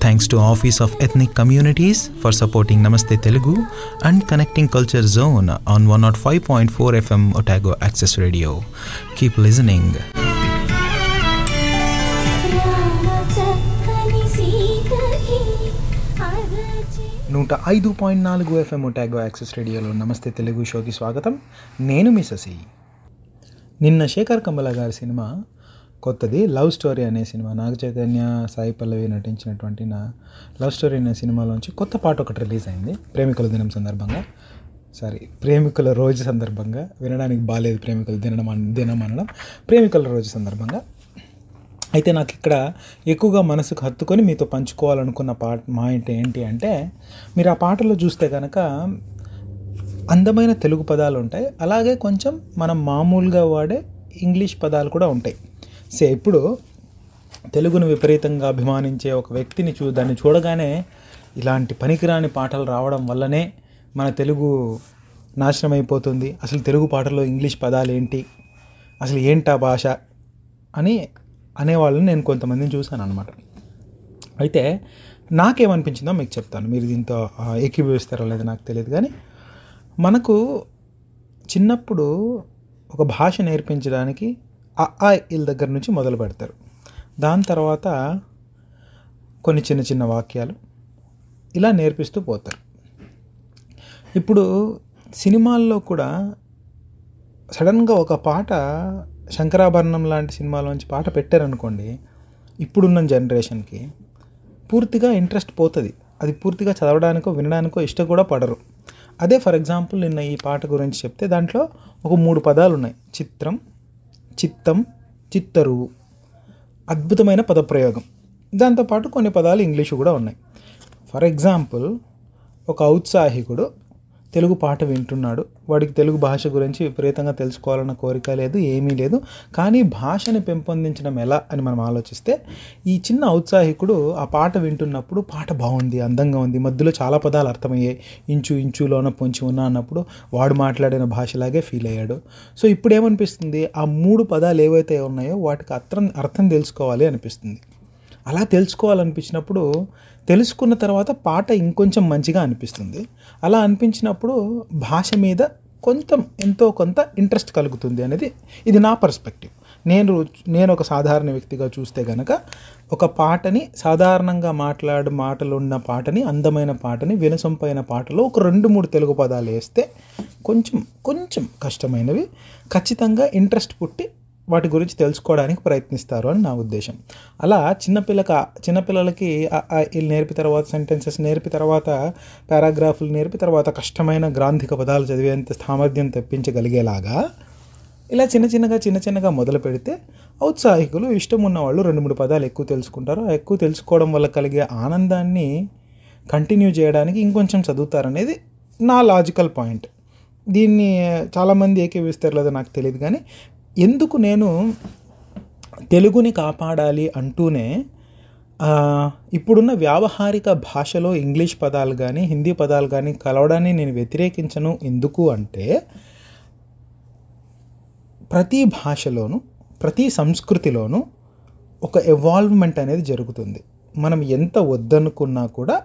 Thanks to office of ethnic communities for supporting Namaste Telugu and connecting culture zone on one nought five point four FM Otago access radio keep listening నూట ఐదు point నాలుగు FM Otago access రేడియోలో నమస్తే తెలుగు షోకి స్వాగతం నేను మీ శశి నిన్న శేఖర్ కమల గారి cinema కొత్తది లవ్ స్టోరీ అనే సినిమా. నాగ చైతన్య సాయి పల్లవి నటించినటువంటి నా లవ్ స్టోరీ అనే సినిమాలోంచి కొత్త పాట ఒకటి రిలీజ్ అయింది. ప్రేమికుల దినం సందర్భంగా. సారీ ప్రేమికుల రోజు సందర్భంగా. వినడానికి బాగాలేదు ప్రేమికుల దినం దినం అనడం ప్రేమికుల రోజు సందర్భంగా. అయితే నాకు ఇక్కడ ఎక్కువగా మనసుకు హత్తుకొని మీతో పంచుకోవాలనుకున్న పాట మా ఏంటి ఏంటి అంటే మీరు ఆ పాటలో చూస్తే కనుక అందమైన తెలుగు పదాలు ఉంటాయి. అలాగే కొంచెం మనం మామూలుగా వాడే ఇంగ్లీష్ పదాలు కూడా ఉంటాయి. సే ఇప్పుడు తెలుగును విపరీతంగా అభిమానించే ఒక వ్యక్తిని చూ దాన్ని చూడగానే ఇలాంటి పనికిరాని పాటలు రావడం వల్లనే మన తెలుగు నాశనం అయిపోతుంది అసలు తెలుగు పాటల్లో ఇంగ్లీష్ పదాలు ఏంటి? అసలు ఏంటా భాష? అని అనేవాళ్ళని నేను కొంతమందిని చూశాను అనమాట అయితే నాకేమనిపించిందో మీకు చెప్తాను. మీరు దీంతో ఏకీభవిస్తారో లేదో నాకు తెలియదు కానీ మనకు చిన్నప్పుడు ఒక భాష నేర్పించడానికి అ ఆ ఇల్ దగ్గర నుంచి మొదలు పెడతారు. దాని తర్వాత కొన్ని చిన్న చిన్న వాక్యాలు ఇలా నేర్పిస్తూ పోతారు. ఇప్పుడు సినిమాల్లో కూడా సడన్గా ఒక పాట శంకరాభరణం లాంటి సినిమాలోంచి పాట పెట్టారనుకోండి ఇప్పుడున్న జనరేషన్కి పూర్తిగా ఇంట్రెస్ట్ పోతుంది. అది పూర్తిగా చదవడానికో వినడానికో ఇష్టం కూడా పడరు. అదే ఫర్ ఎగ్జాంపుల్ నిన్న ఈ పాట గురించి చెప్తే దాంట్లో ఒక మూడు పదాలు ఉన్నాయి చిత్రం చిత్తం చిత్తరువు అద్భుతమైన పదప్రయోగం. దాంతోపాటు కొన్ని పదాలు ఇంగ్లీషు కూడా ఉన్నాయి. ఫర్ ఎగ్జాంపుల్ ఒక ఔత్సాహికుడు తెలుగు పాట వింటున్నాడు. వాడికి తెలుగు భాష గురించి విపరీతంగా తెలుసుకోవాలన్న కోరిక లేదు ఏమీ లేదు. కానీ భాషని పెంపొందించడం ఎలా అని మనం ఆలోచిస్తే ఈ చిన్న ఔత్సాహికుడు ఆ పాట వింటున్నప్పుడు పాట బాగుంది అందంగా ఉంది మధ్యలో చాలా పదాలు అర్థమయ్యాయి. ఇంచు ఇంచులోన పొంచి ఉన్నా అన్నప్పుడు వాడు మాట్లాడిన భాషలాగే ఫీల్ అయ్యాడు. సో ఇప్పుడు ఏమనిపిస్తుంది ఆ మూడు పదాలు ఏవైతే ఉన్నాయో వాటికి అర్థం అర్థం తెలుసుకోవాలి అనిపిస్తుంది. అలా తెలుసుకోవాలనిపించినప్పుడు తెలుసుకున్న తర్వాత పాట ఇంకొంచెం మంచిగా అనిపిస్తుంది. అలా అనిపించినప్పుడు భాష మీద కొంచెం ఎంతో కొంత ఇంట్రెస్ట్ కలుగుతుంది అనేది ఇది నా పర్స్పెక్టివ్. నేను నేను ఒక సాధారణ వ్యక్తిగా చూస్తే గనక ఒక పాటని సాధారణంగా మాట్లాడు మాటలు ఉన్న పాటని అందమైన పాటని వినసొంపైన పాటలో ఒక రెండు మూడు తెలుగు పదాలు వేస్తే కొంచెం కొంచెం కష్టమైనవి. ఖచ్చితంగా ఇంట్రెస్ట్ పుట్టి వాటి గురించి తెలుసుకోవడానికి ప్రయత్నిస్తారు అని నా ఉద్దేశం. అలా చిన్నపిల్లక చిన్నపిల్లలకి వీళ్ళు నేర్పి తర్వాత సెంటెన్సెస్ నేర్పి తర్వాత పారాగ్రాఫ్లు నేర్పి తర్వాత కష్టమైన గ్రాంధిక పదాలు చదివేంత సామర్థ్యం తెప్పించగలిగేలాగా ఇలా చిన్న చిన్నగా చిన్న చిన్నగా మొదలు పెడితే ఔత్సాహికులు ఇష్టం ఉన్న వాళ్ళు రెండు మూడు పదాలు ఎక్కువ తెలుసుకుంటారు. ఆ ఎక్కువ తెలుసుకోవడం వల్ల కలిగే ఆనందాన్ని కంటిన్యూ చేయడానికి ఇంకొంచెం చదువుతారనేది నా లాజికల్ పాయింట్ దీన్ని చాలామంది ఏకీవిస్తారు లేదో నాకు తెలియదు కానీ ఎందుకు నేను తెలుగుని కాపాడాలి అంటూనే ఇప్పుడున్న వ్యావహారిక భాషలో ఇంగ్లీష్ పదాలు కానీ హిందీ పదాలు కానీ కలవడాన్ని నేను వ్యతిరేకించను. ఎందుకు అంటే ప్రతి భాషలోనూ ప్రతి సంస్కృతిలోనూ ఒక ఎవాల్వ్మెంట్ అనేది జరుగుతుంది. మనం ఎంత వద్దనుకున్నా కూడా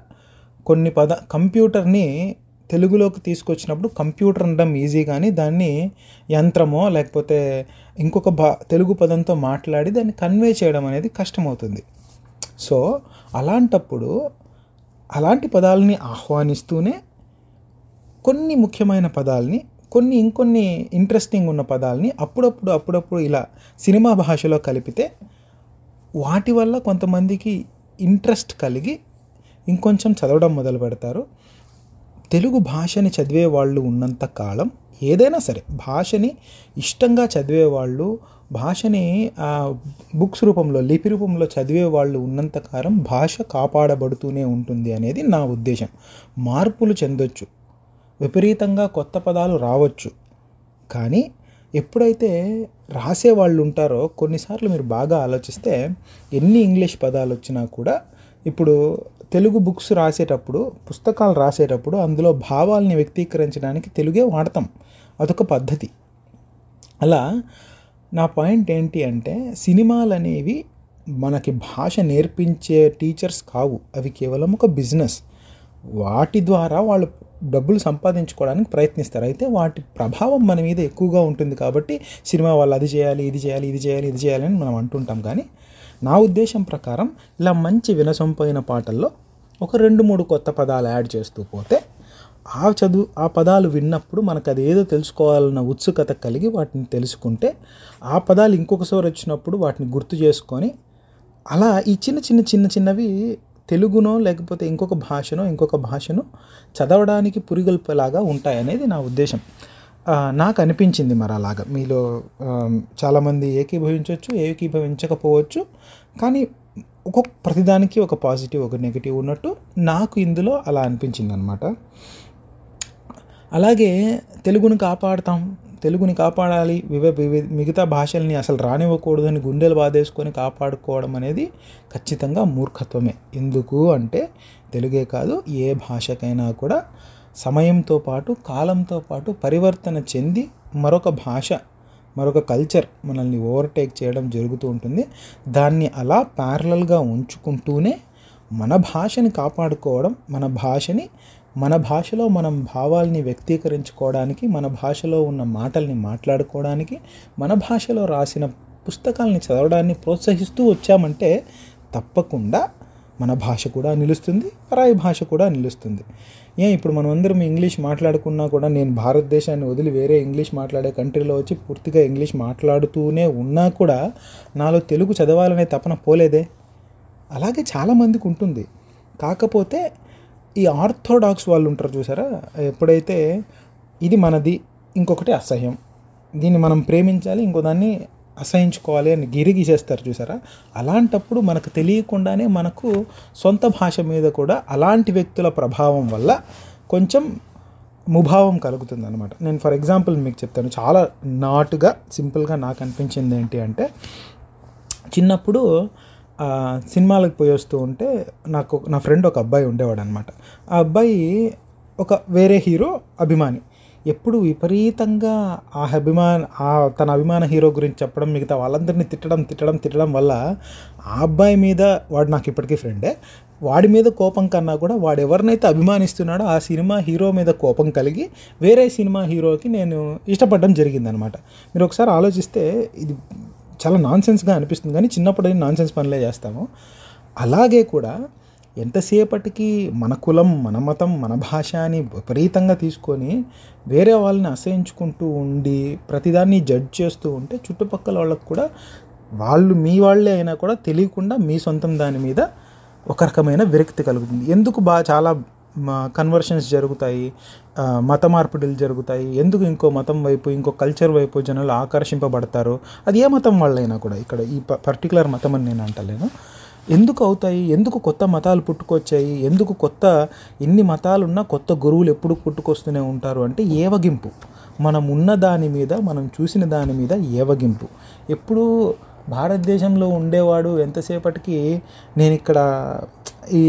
కొన్ని పద కంప్యూటర్ని తెలుగులోకి తీసుకొచ్చినప్పుడు కంప్యూటర్ అనడం ఈజీ కానీ దాన్ని యంత్రమో లేకపోతే ఇంకొక భా తెలుగు పదంతో మాట్లాడి దాన్ని కన్వే చేయడం అనేది కష్టమవుతుంది. సో అలాంటప్పుడు అలాంటి పదాలని ఆహ్వానిస్తూనే కొన్ని ముఖ్యమైన పదాలని కొన్ని ఇంకొన్ని ఇంట్రెస్టింగ్ ఉన్న పదాలని అప్పుడప్పుడు అప్పుడప్పుడు ఇలా సినిమా భాషలో కలిపితే వాటి వల్ల కొంతమందికి ఇంట్రెస్ట్ కలిగి ఇంకొంచెం చదవడం మొదలు పెడతారు తెలుగు భాషని చదివే వాళ్ళు ఉన్నంత కాలం ఏదైనా సరే భాషని ఇష్టంగా చదివే వాళ్ళు భాషని బుక్స్ రూపంలో లిపి రూపంలో చదివే వాళ్ళు ఉన్నంతకాలం భాష కాపాడబడుతూనే ఉంటుంది అనేది నా ఉద్దేశం. మార్పులు చెందొచ్చు. విపరీతంగా కొత్త పదాలు రావచ్చు. కానీ ఎప్పుడైతే రాసే వాళ్ళు ఉంటారో కొన్నిసార్లు మీరు బాగా ఆలోచిస్తే ఎన్ని ఇంగ్లీష్ పదాలు వచ్చినా కూడా ఇప్పుడు తెలుగు బుక్స్ రాసేటప్పుడు పుస్తకాలు రాసేటప్పుడు అందులో భావాల్ని వ్యక్తీకరించడానికి తెలుగే వాడతాం. అదొక పద్ధతి. అలా నా పాయింట్ ఏంటి అంటే సినిమాలు అనేవి మనకి భాష నేర్పించే టీచర్స్ కావు. అవి కేవలం ఒక బిజినెస్. వాటి ద్వారా వాళ్ళు డబ్బులు సంపాదించుకోవడానికి ప్రయత్నిస్తారు. అయితే వాటి ప్రభావం మన మీద ఎక్కువగా ఉంటుంది కాబట్టి సినిమా వాళ్ళు అది చేయాలి ఇది చేయాలి ఇది చేయాలి ఇది చేయాలి అని మనం అంటుంటాం. కానీ నా ఉద్దేశం ప్రకారం ఇలా మంచి వినసొంపైన పాటల్లో ఒక రెండు మూడు కొత్త పదాలు యాడ్ చేస్తూ పోతే ఆ చదువు ఆ పదాలు విన్నప్పుడు మనకు అది ఏదో తెలుసుకోవాలన్న ఉత్సుకత కలిగి వాటిని తెలుసుకుంటే ఆ పదాలు ఇంకొకసారి వచ్చినప్పుడు వాటిని గుర్తు చేసుకొని అలా ఈ చిన్న చిన్న చిన్న చిన్నవి తెలుగునో లేకపోతే ఇంకొక భాషనో ఇంకొక భాషను చదవడానికి పురిగొల్పేలాగా ఉంటాయనేది నా ఉద్దేశం. నాకు అనిపించింది మరి అలాగా. మీలో చాలామంది ఏకీభవించవచ్చు ఏకీభవించకపోవచ్చు కానీ ఒక్కొక్క ప్రతిదానికి ఒక పాజిటివ్ ఒక నెగిటివ్ ఉన్నట్టు నాకు ఇందులో అలా అనిపించింది అనమాట అలాగే తెలుగుని కాపాడతాం తెలుగుని కాపాడాలి వివ మిగతా భాషల్ని అసలు రానివ్వకూడదని గుండెలు బాధేసుకొని కాపాడుకోవడం అనేది ఖచ్చితంగా మూర్ఖత్వమే. ఎందుకు అంటే తెలుగే కాదు ఏ భాషకైనా కూడా సమయంతో పాటు కాలంతో పాటు పరివర్తన చెంది మరొక భాష మరొక కల్చర్ మనల్ని ఓవర్టేక్ చేయడం జరుగుతూ ఉంటుంది. దాన్ని అలా ప్యారలల్గా ఉంచుకుంటూనే మన భాషని కాపాడుకోవడం మన భాషని మన భాషలో మనం భావాల్ని వ్యక్తీకరించుకోవడానికి మన భాషలో ఉన్న మాటల్ని మాట్లాడుకోవడానికి మన భాషలో రాసిన పుస్తకాలని చదవడాన్ని ప్రోత్సహిస్తూ వచ్చామంటే తప్పకుండా మన భాష కూడా నిలుస్తుంది పరాయి భాష కూడా నిలుస్తుంది. ఏ ఇప్పుడు మనం అందరం ఇంగ్లీష్ మాట్లాడుకున్నా కూడా నేను భారతదేశాన్ని వదిలి వేరే ఇంగ్లీష్ మాట్లాడే కంట్రీలో వచ్చి పూర్తిగా ఇంగ్లీష్ మాట్లాడుతూనే ఉన్నా కూడా నాలో తెలుగు చదవాలనే తపన పోలేదే. అలాగే చాలామందికి ఉంటుంది. కాకపోతే ఈ ఆర్థోడాక్స్ వాళ్ళు ఉంటారు చూసారా? ఎప్పుడైతే ఇది మనది ఇంకొకటి అసహ్యం. దీన్ని మనం ప్రేమించాలి ఇంకో దాన్ని అసహించుకోవాలి అని గిరిగీసేస్తారు చూసారా? అలాంటప్పుడు మనకు తెలియకుండానే మనకు సొంత భాష మీద కూడా అలాంటి వ్యక్తుల ప్రభావం వల్ల కొంచెం ముభావం కలుగుతుంది అనమాట నేను ఫర్ ఎగ్జాంపుల్ మీకు చెప్తాను. చాలా నాటుగా సింపుల్గా నాకు అనిపించింది ఏంటి అంటే చిన్నప్పుడు సినిమాలకు పోయి వస్తూ ఉంటే నాకు నా ఫ్రెండ్ ఒక అబ్బాయి ఉండేవాడు అనమాట ఆ అబ్బాయి ఒక వేరే హీరో అభిమాని. ఎప్పుడు విపరీతంగా ఆ అభిమాన ఆ తన అభిమాన హీరో గురించి చెప్పడం మిగతా వాళ్ళందరినీ తిట్టడం తిట్టడం తిట్టడం వల్ల ఆ అబ్బాయి మీద వాడు నాకు ఇప్పటికీ ఫ్రెండే వాడి మీద కోపం కన్నా కూడా వాడు ఎవరినైతే అభిమానిస్తున్నాడో ఆ సినిమా హీరో మీద కోపం కలిగి వేరే సినిమా హీరోకి నేను ఇష్టపడడం జరిగిందనమాట మీరు ఒకసారి ఆలోచిస్తే ఇది చాలా నాన్సెన్స్గా అనిపిస్తుంది. కానీ చిన్నప్పుడు నాన్సెన్స్ పనులే చేస్తాము. అలాగే కూడా ఎంతసేపటికి మన కులం మన మతం మన భాష అని విపరీతంగా తీసుకొని వేరే వాళ్ళని అసహించుకుంటూ ఉండి ప్రతిదాన్ని జడ్జ్ చేస్తూ ఉంటే చుట్టుపక్కల వాళ్ళకు కూడా వాళ్ళు మీ వాళ్ళే అయినా కూడా తెలియకుండా మీ సొంతం దాని మీద ఒక రకమైన విరక్తి కలుగుతుంది. ఎందుకు బా చాలా కన్వర్షన్స్ జరుగుతాయి మత మార్పిడులు జరుగుతాయి ఎందుకు ఇంకో మతం వైపు ఇంకో కల్చర్ వైపు జనాలు ఆకర్షింపబడతారు అది ఏ మతం వాళ్ళైనా కూడా ఇక్కడ ఈ పర్టికులర్ మతం అని నేను అంటలేను. ఎందుకు అవుతాయి? ఎందుకు కొత్త మతాలు పుట్టుకొచ్చాయి? ఎందుకు కొత్త ఎన్ని మతాలున్నా కొత్త గురువులు ఎప్పుడు పుట్టుకొస్తూనే ఉంటారు అంటే ఏవగింపు. మనం ఉన్న దాని మీద మనం చూసిన దాని మీద ఏవగింపు. ఎప్పుడు భారతదేశంలో ఉండేవాడు ఎంతసేపటికి నేను ఇక్కడ ఈ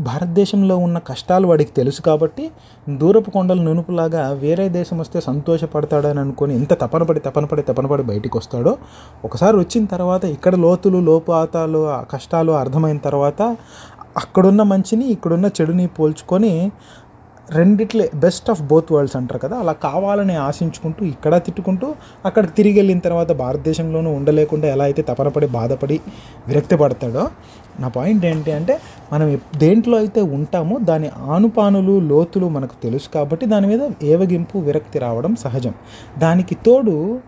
భారతదేశంలో ఉన్న కష్టాలు వాడికి తెలుసు కాబట్టి దూరపు కొండలు నునుపులాగా వేరే దేశం వస్తే సంతోషపడతాడని అనుకొని ఎంత తపనపడి తపనపడి తపనపడి బయటికి వస్తాడో ఒకసారి వచ్చిన తర్వాత ఇక్కడ లోతులు లోపాతాలు ఆ కష్టాలు అర్థమైన తర్వాత అక్కడున్న మంచిని ఇక్కడున్న చెడుని పోల్చుకొని రెండిట్లే బెస్ట్ ఆఫ్ బోత్ వరల్డ్స్ అంటారు కదా అలా కావాలని ఆశించుకుంటూ ఇక్కడ తిట్టుకుంటూ అక్కడ తిరిగి వెళ్ళిన తర్వాత భారతదేశంలోనూ ఉండలేకుండా ఎలా అయితే తపనపడి బాధపడి విరక్తి పడతాడో నా పాయింట్ ఏంటి అంటే మనం దేంట్లో అయితే ఉంటామో దాని ఆనుపానులు లోతులు మనకు తెలుసు కాబట్టి దాని మీద ఏవగింపు విరక్తి రావడం సహజం. దానికి తోడు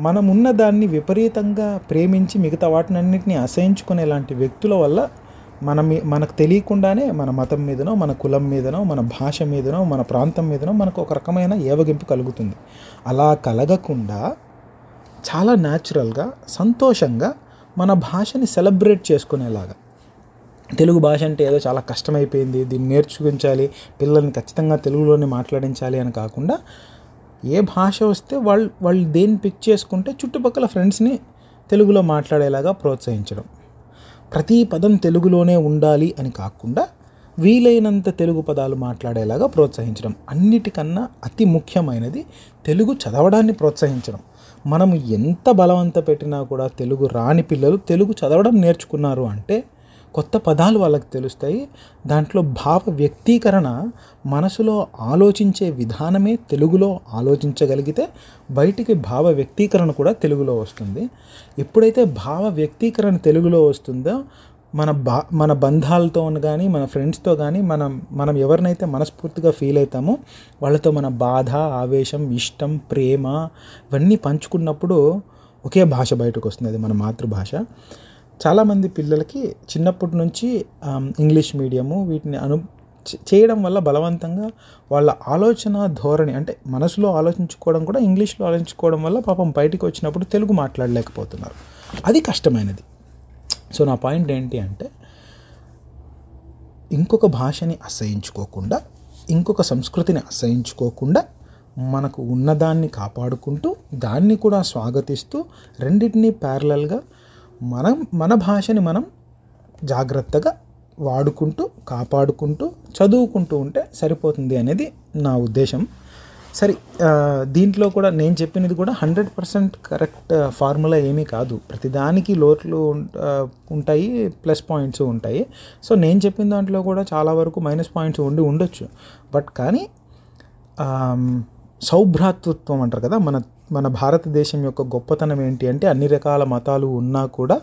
మనం ఉన్న దాన్ని విపరీతంగా ప్రేమించి మిగతా వాటినన్నింటినీ అసహించుకునే లాంటి వ్యక్తుల వల్ల మన మనకు తెలియకుండానే మన మతం మీదనో మన కులం మీదనో మన భాష మీదనో మన ప్రాంతం మీదనో మనకు ఒక రకమైన ఏవగింపు కలుగుతుంది. అలా కలగకుండా చాలా న్యాచురల్గా సంతోషంగా మన భాషని సెలబ్రేట్ చేసుకునేలాగా తెలుగు భాష అంటే ఏదో చాలా కష్టమైపోయింది దీన్ని నేర్చుకుంచాలి పిల్లల్ని ఖచ్చితంగా తెలుగులోనే మాట్లాడించాలి అని కాకుండా ఏ భాష వస్తే వాళ్ళు వాళ్ళు దేన్ని పిక్ చేసుకుంటే చుట్టుపక్కల ఫ్రెండ్స్ని తెలుగులో మాట్లాడేలాగా ప్రోత్సహించడం. ప్రతి పదం తెలుగులోనే ఉండాలి అని కాకుండా వీలైనంత తెలుగు పదాలు మాట్లాడేలాగా ప్రోత్సహించడం. అన్నిటికన్నా అతి ముఖ్యమైనది తెలుగు చదవడాన్ని ప్రోత్సహించడం. మనం ఎంత బలవంత పెట్టినా కూడా తెలుగు రాని పిల్లలు తెలుగు చదవడం నేర్చుకున్నారు అంటే కొత్త పదాలు వాళ్ళకి తెలుస్తాయి. దాంట్లో భావ వ్యక్తీకరణ మనసులో ఆలోచించే విధానమే తెలుగులో ఆలోచించగలిగితే బయటికి భావ వ్యక్తీకరణ కూడా తెలుగులో వస్తుంది. ఎప్పుడైతే భావ వ్యక్తీకరణ తెలుగులో వస్తుందో మన బా మన బంధాలతో కానీ మన ఫ్రెండ్స్తో కానీ మనం మనం ఎవరినైతే మనస్ఫూర్తిగా ఫీల్ అవుతామో వాళ్ళతో మన బాధ ఆవేశం ఇష్టం ప్రేమ ఇవన్నీ పంచుకున్నప్పుడు ఒకే భాష బయటకు వస్తుంది. అది మన మాతృభాష. చాలామంది పిల్లలకి చిన్నప్పటి నుంచి ఇంగ్లీష్ మీడియము వీటిని అను చేయడం వల్ల బలవంతంగా వాళ్ళ ఆలోచన ధోరణి అంటే మనసులో ఆలోచించుకోవడం కూడా ఇంగ్లీష్లో ఆలోచించుకోవడం వల్ల పాపం బయటికి వచ్చినప్పుడు తెలుగు మాట్లాడలేకపోతున్నారు. అది కష్టమైనది. సో నా పాయింట్ ఏంటి అంటే ఇంకొక భాషని అసహించుకోకుండా ఇంకొక సంస్కృతిని అసహించుకోకుండా మనకు ఉన్నదాన్ని కాపాడుకుంటూ దాన్ని కూడా స్వాగతిస్తూ రెండింటినీ ప్యారలల్గా మనం మన భాషని మనం జాగ్రత్తగా వాడుకుంటూ కాపాడుకుంటూ చదువుకుంటూ ఉంటే సరిపోతుంది అనేది నా ఉద్దేశం. సరే దీంట్లో కూడా నేను చెప్పినది కూడా హండ్రెడ్ పర్సెంట్ కరెక్ట్ ఫార్ములా ఏమీ కాదు. ప్రతిదానికి లోట్లు ఉంటాయి ప్లస్ పాయింట్స్ ఉంటాయి. సో నేను చెప్పిన దాంట్లో కూడా చాలా వరకు మైనస్ పాయింట్స్ ఉండి ఉండొచ్చు. బట్ కానీ సౌభ్రాతృత్వం అంటారు కదా మన మన భారతదేశం యొక్క గొప్పతనం ఏంటి అంటే అన్ని రకాల మతాలు ఉన్నా కూడా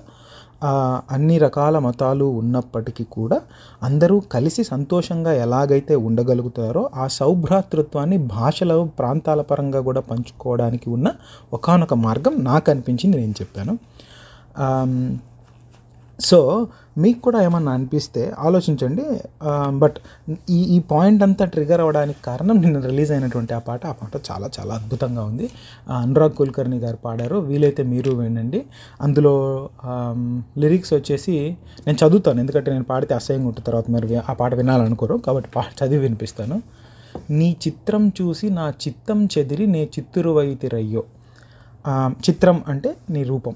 అన్ని రకాల మతాలు ఉన్నప్పటికీ కూడా అందరూ కలిసి సంతోషంగా ఎలాగైతే ఉండగలుగుతారో ఆ సౌభ్రాతృత్వాన్ని భాషల ప్రాంతాల పరంగా కూడా పంచుకోవడానికి ఉన్న ఒకానొక మార్గం నాకు అనిపించింది నేను చెప్పాను. సో మీకు కూడా ఏమన్నా అనిపిస్తే ఆలోచించండి. బట్ ఈ ఈ పాయింట్ అంతా ట్రిగర్ అవ్వడానికి కారణం నిన్న రిలీజ్ అయినటువంటి ఆ పాట. ఆ పాట చాలా చాలా అద్భుతంగా ఉంది. అనురాగ్ కుల్కర్ణి గారు పాడారు. వీలైతే మీరు వినండి. అందులో లిరిక్స్ వచ్చేసి నేను చదువుతాను. ఎందుకంటే నేను పాడితే అసహ్యంగా ఉంటుంది. తర్వాత మీరు ఆ పాట వినాలనుకోరు. కాబట్టి పాట చదివి వినిపిస్తాను. నీ చిత్రం చూసి నా చిత్తం చెదిరి నే చిత్తురువైతిరయ్యో చిత్రం అంటే నీ రూపం.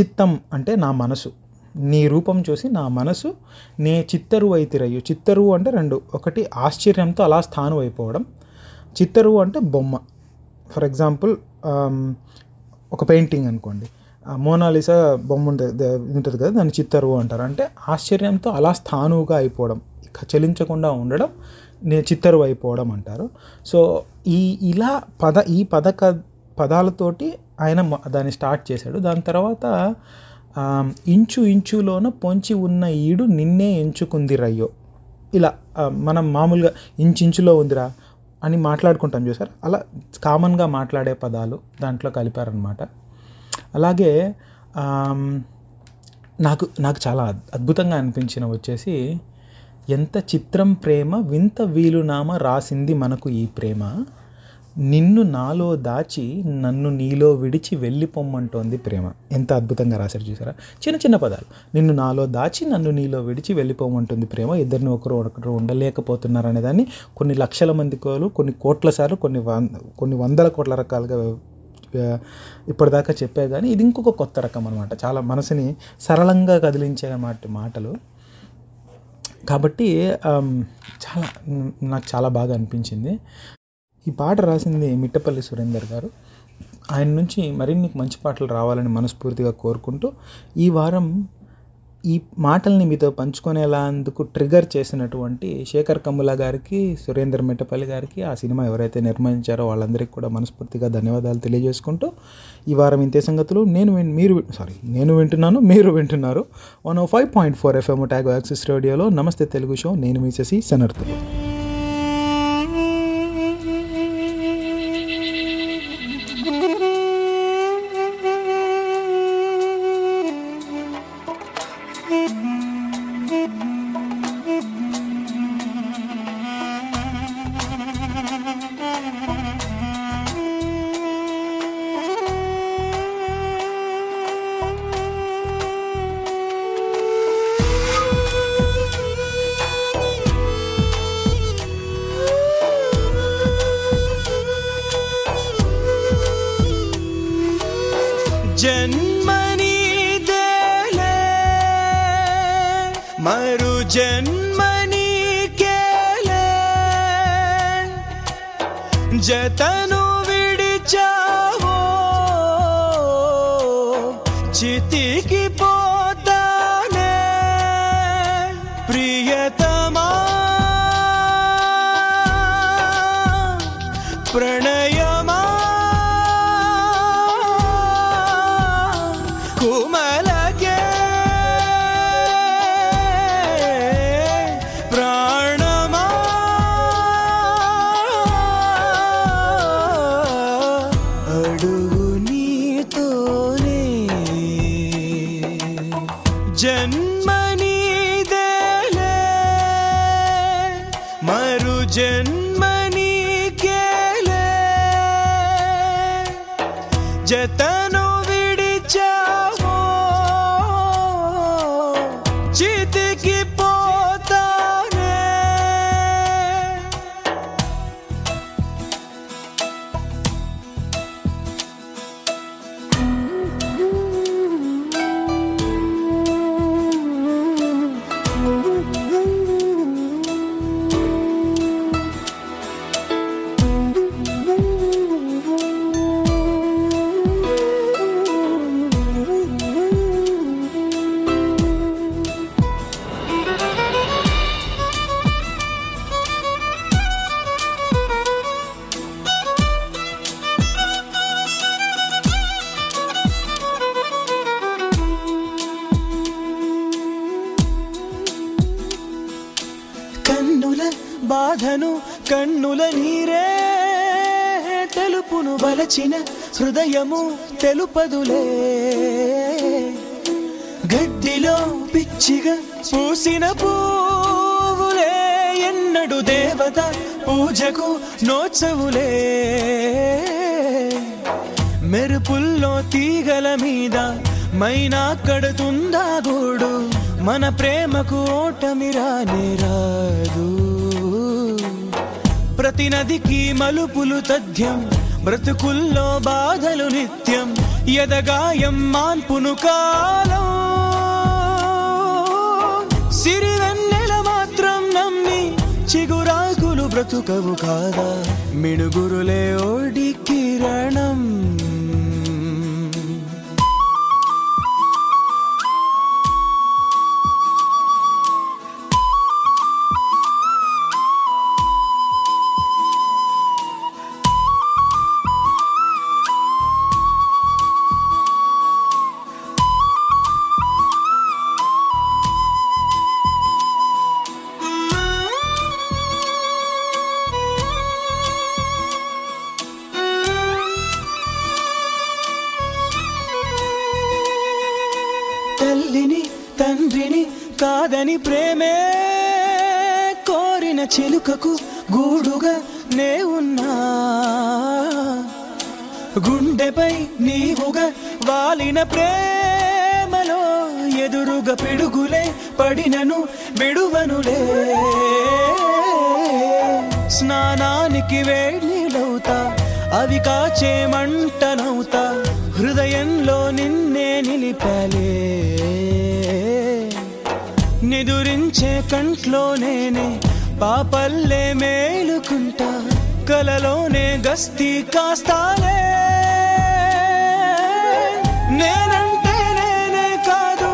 చిత్తం అంటే నా మనసు. నీ రూపం చూసి నా మనసు నే చిత్తరు అయితిరయ్యు చిత్తరువు అంటే రెండు. ఒకటి ఆశ్చర్యంతో అలా స్థానం అయిపోవడం. చిత్తరువు అంటే బొమ్మ. ఫర్ ఎగ్జాంపుల్ ఒక పెయింటింగ్ అనుకోండి. మోనాలిసా బొమ్మ ఉంటుంది ఉంటుంది కదా దాన్ని చిత్తరువు అంటారు. అంటే ఆశ్చర్యంతో అలా స్థానువుగా అయిపోవడం. ఇక చలించకుండా ఉండడం నే చిత్తరువు అయిపోవడం అంటారు. సో ఈ ఇలా పద ఈ పదక పదాలతోటి ఆయన దాన్ని స్టార్ట్ చేశాడు. దాని తర్వాత ఇంచు ఇంచులోన పొంచి ఉన్న ఈడు నిన్నే ఎంచుకుంది రయ్యో. ఇలా మనం మామూలుగా ఇంచులో ఉందిరా అని మాట్లాడుకుంటాం చూసారు? అలా కామన్గా మాట్లాడే పదాలు దాంట్లో కలిపారనమాట అలాగే నాకు నాకు చాలా అద్- అద్భుతంగా అనిపించిన వచ్చేసి ఎంత చిత్రం ప్రేమ వింత వీలునామ రాసింది మనకు ఈ ప్రేమ. నిన్ను నాలో దాచి నన్ను నీలో విడిచి వెళ్ళిపోమ్మంటోంది ప్రేమ. ఎంత అద్భుతంగా రాశారు చూసారా? చిన్న చిన్న పదాలు. నిన్ను నాలో దాచి నన్ను నీలో విడిచి వెళ్ళిపోమంటుంది ప్రేమ. ఇద్దరిని ఒకరు ఒకరు ఉండలేకపోతున్నారు అనే దాన్ని కొన్ని లక్షల మంది కోలు కొన్ని కోట్ల సార్లు కొన్ని కొన్ని వందల కోట్ల రకాలుగా ఇప్పటిదాకా చెప్పే కానీ ఇది ఇంకొక కొత్త రకం అనమాట చాలా మనసుని సరళంగా కదిలించే మాట మాటలు. కాబట్టి చాలా నాకు చాలా బాగా అనిపించింది. ఈ పాట రాసింది మిట్టపల్లి సురేందర్ గారు. ఆయన నుంచి మరిన్ని మంచి పాటలు రావాలని మనస్ఫూర్తిగా కోరుకుంటూ ఈ వారం ఈ మాటల్ని మీతో పంచుకునేలా అందుకు ట్రిగర్ చేసినటువంటి శేఖర్ కమ్ముల గారికి సురేందర్ మిట్టపల్లి గారికి ఆ సినిమా ఎవరైతే నిర్మించారో వాళ్ళందరికీ కూడా మనస్ఫూర్తిగా ధన్యవాదాలు తెలియజేసుకుంటూ ఈ వారం ఇంతే సంగతులు. నేను మీరు సారీ నేను వింటున్నాను మీరు వింటున్నారు. One O five point four FM Otago access రేడియోలో నమస్తే తెలుగు షో. నేను మీ శశి చితికి చితికి పోతానే బాధను కన్నుల నీరే తెలుపును వలచిన హృదయము తెలుపదులే. గడ్డిలో పిచ్చిగా పూసిన పూవులే ఎన్నడు దేవత పూజకు నోచవులే. మెరుపుల్లో తీగల మీద మైనా కడుతుందా గూడు మన ప్రేమకు ఓటమిరా రాదు ప్రతి నదికి మలుపులు తథ్యం. బ్రతుకుల్లో బాధలు నిత్యం. ఎదగాయం మాన్పును కాలం. సిరివెన్నెల మాత్రం నమ్మి చిగురాకులు బ్రతుకవు కాదా. మిణుగురులే ఓడి కిరణ. వాలిన ప్రేమలో ఎదురుగా పిడుగులే పడినను విడువనులే. స్నానానికి వేడిలవుతా అవి కాచే మంటనవుతా హృదయంలో నిన్నే నిలిపాలే. నిదురించే కంట్లో నేనే పాపల్లే మేలుకుంటా కలలోనే గస్తీ కాస్తాలే. నేనంటే నేనే కాదు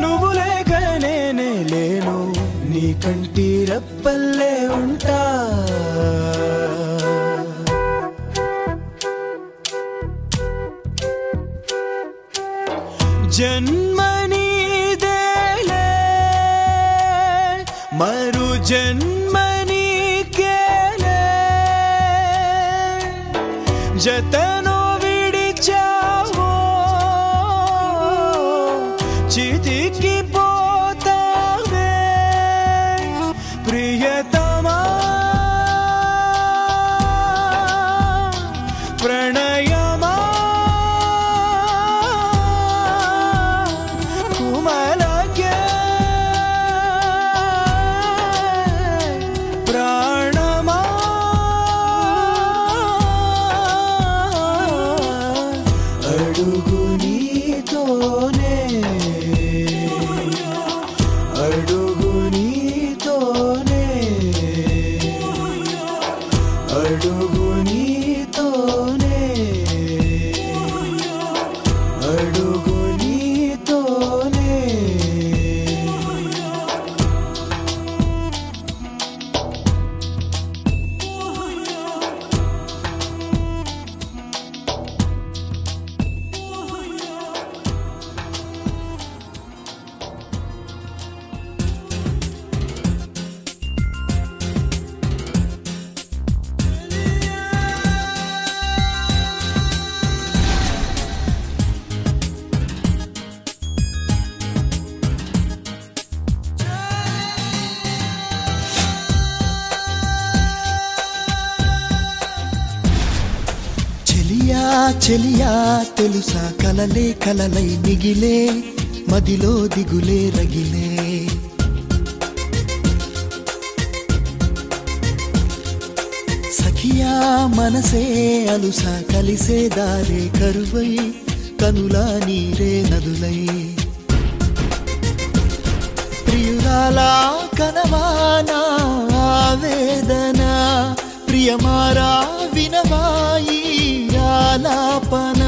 నువ్వు లేక నేనే లేను. నీ కంటి రప్పల్లే ఉంటా. జన్మనీదేలే మరు జన్మనీకేలే. జతను చితికి పోతావే చెలియా చెలియా తెలుసా? కలలే కలలై మిగిలే మదిలో దిగులే రగిలే. సఖియా మనసే అలుసా కలిసే దారే కరువై కనులా నీరే నదులై. ప్రియురాలా కనవానా ఆవేదన ప్రియమారా వినవాయి. ఆలాపన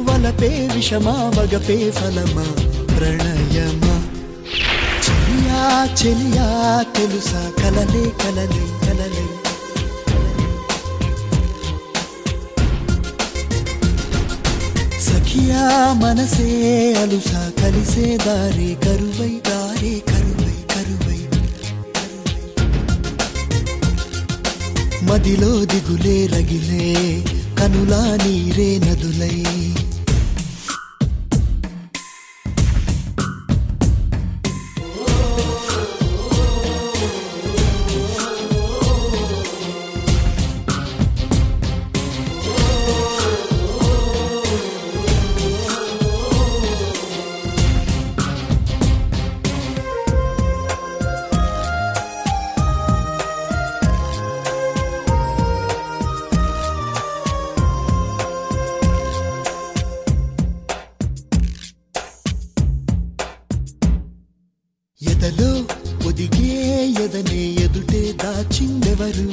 వలపే విషమా వగపే ఫలమా? ప్రణయమా? చెలియా చెలియా తెలుసా? కలలే కలలే కలలే. సఖియా మనసే అలుసా కలిసే దారే కరువై దారే కరువై కరువై. మదిలో దిగులే రగిలే కనులా నీరే నదులై. ఎదలో ఒదిగే ఎదనే ఎదుటే దాచిందెవరు?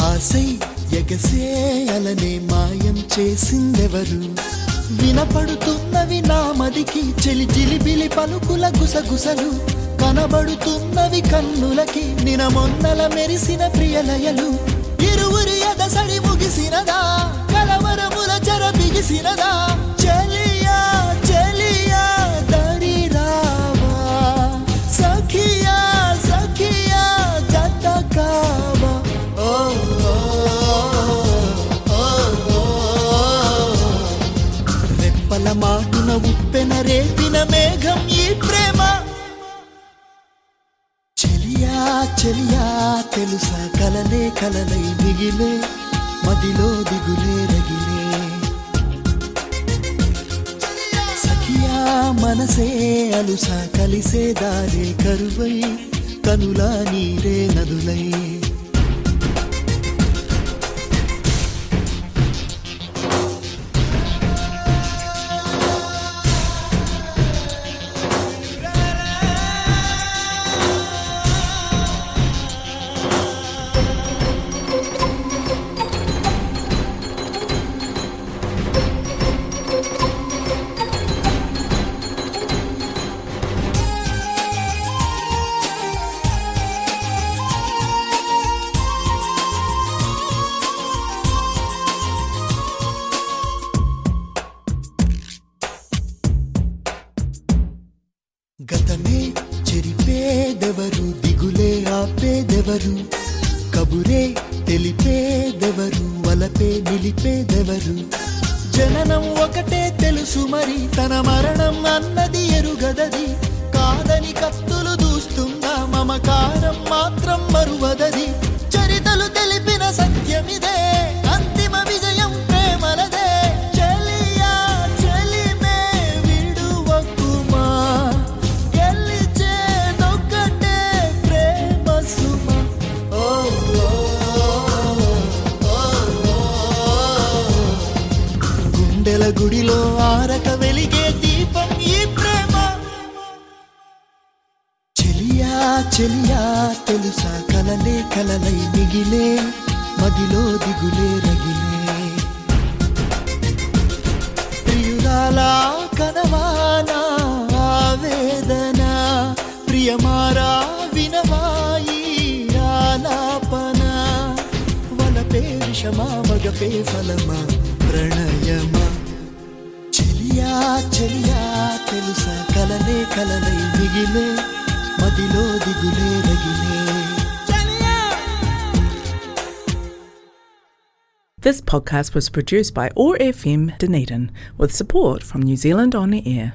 ఆశై ఎగసే అలనే మాయం చేసిందెవరు? వినపడుతున్నవి నా మదికి చెలి జిలిబిలి పలుకుల గుసగుసలు కనబడుతున్నవి కన్నులకి నినమొన్నల మెరిసిన ప్రియలయలు ఇరువురి ఎదసడి ముగిసినదా? కలవరముల చెర బిగిసినదా? చెలియా మేఘం ఈ ప్రేమ. చెలియా చెలియా తెలుసా కలలే కలలై మిగిలే మదిలో దిగులే రగిలే. సఖియా మనసే అలుసా కలిసే దారే కరువై కనులా నీరే నదులై. గుండెల గుడిలో ఆరక వెలిగే దీపం ఈ ప్రేమ. చెలియా చెలియా తెలుసా కలలే కలలై మిగిలే మదిలో దిగులే రగిలే. ప్రియురాలా కనవానా ఆవేదన ప్రియమారా వినవాయి ఆలాపన? వలపే విషమా మగపే ఫలమా? ప్రణయమా చెలియా చెలియా తెలుసా కలలే కలలై మిగిలే మదిలో దిగులే రగిలే This podcast was produced by OAR FM Dunedin with support from New Zealand On the Air.